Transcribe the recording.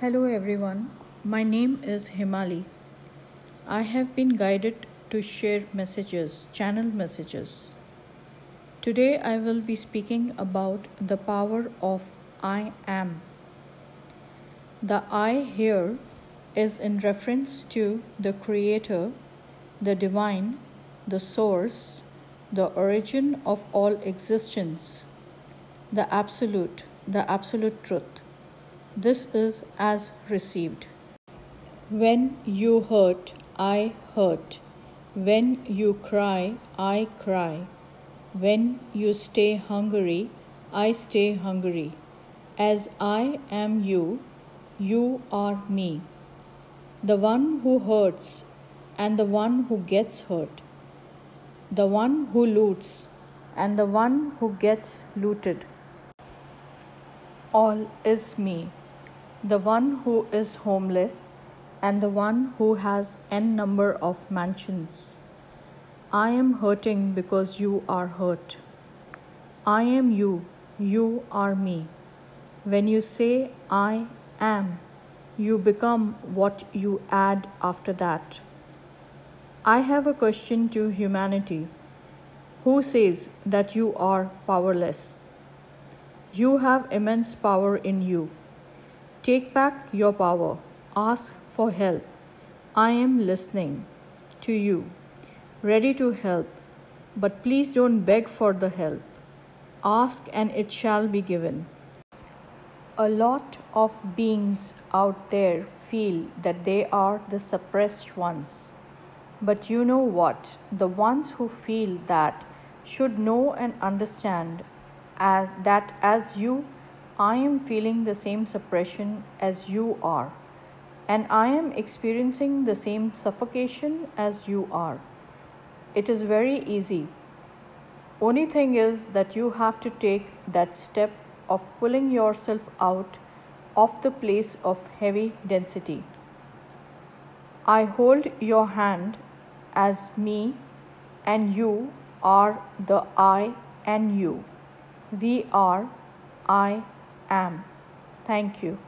Hello everyone, my name is Himali. I have been guided to share messages, channel messages. Today I will be speaking about the power of I am. The I here is in reference to the Creator, the Divine, the Source, the origin of all existence, the Absolute, the Absolute Truth. This is as received. When you hurt, I hurt. When you cry, I cry. When you stay hungry, I stay hungry. As I am you, you are me. The one who hurts and the one who gets hurt. The one who loots and the one who gets looted. All is me the one who is homeless and the one who has n number of mansions. I am hurting because you are hurt. I am you, you are me. When you say I am, you become what you add after that. I have a question to humanity. Who says that you are powerless? You have immense power in you. Take back your power. Ask for help. I am listening to you, ready to help. But please don't beg for the help. Ask and it shall be given. A lot of beings out there feel that they are the suppressed ones. But you know what? The ones who feel that should know and understand as, that as you I am feeling the same suppression as you are, and I am experiencing the same suffocation as you are. It is very easy. Only thing is that you have to take that step of pulling yourself out of the place of heavy density. I hold your hand as me and you are the I and you. We are I am. Thank you.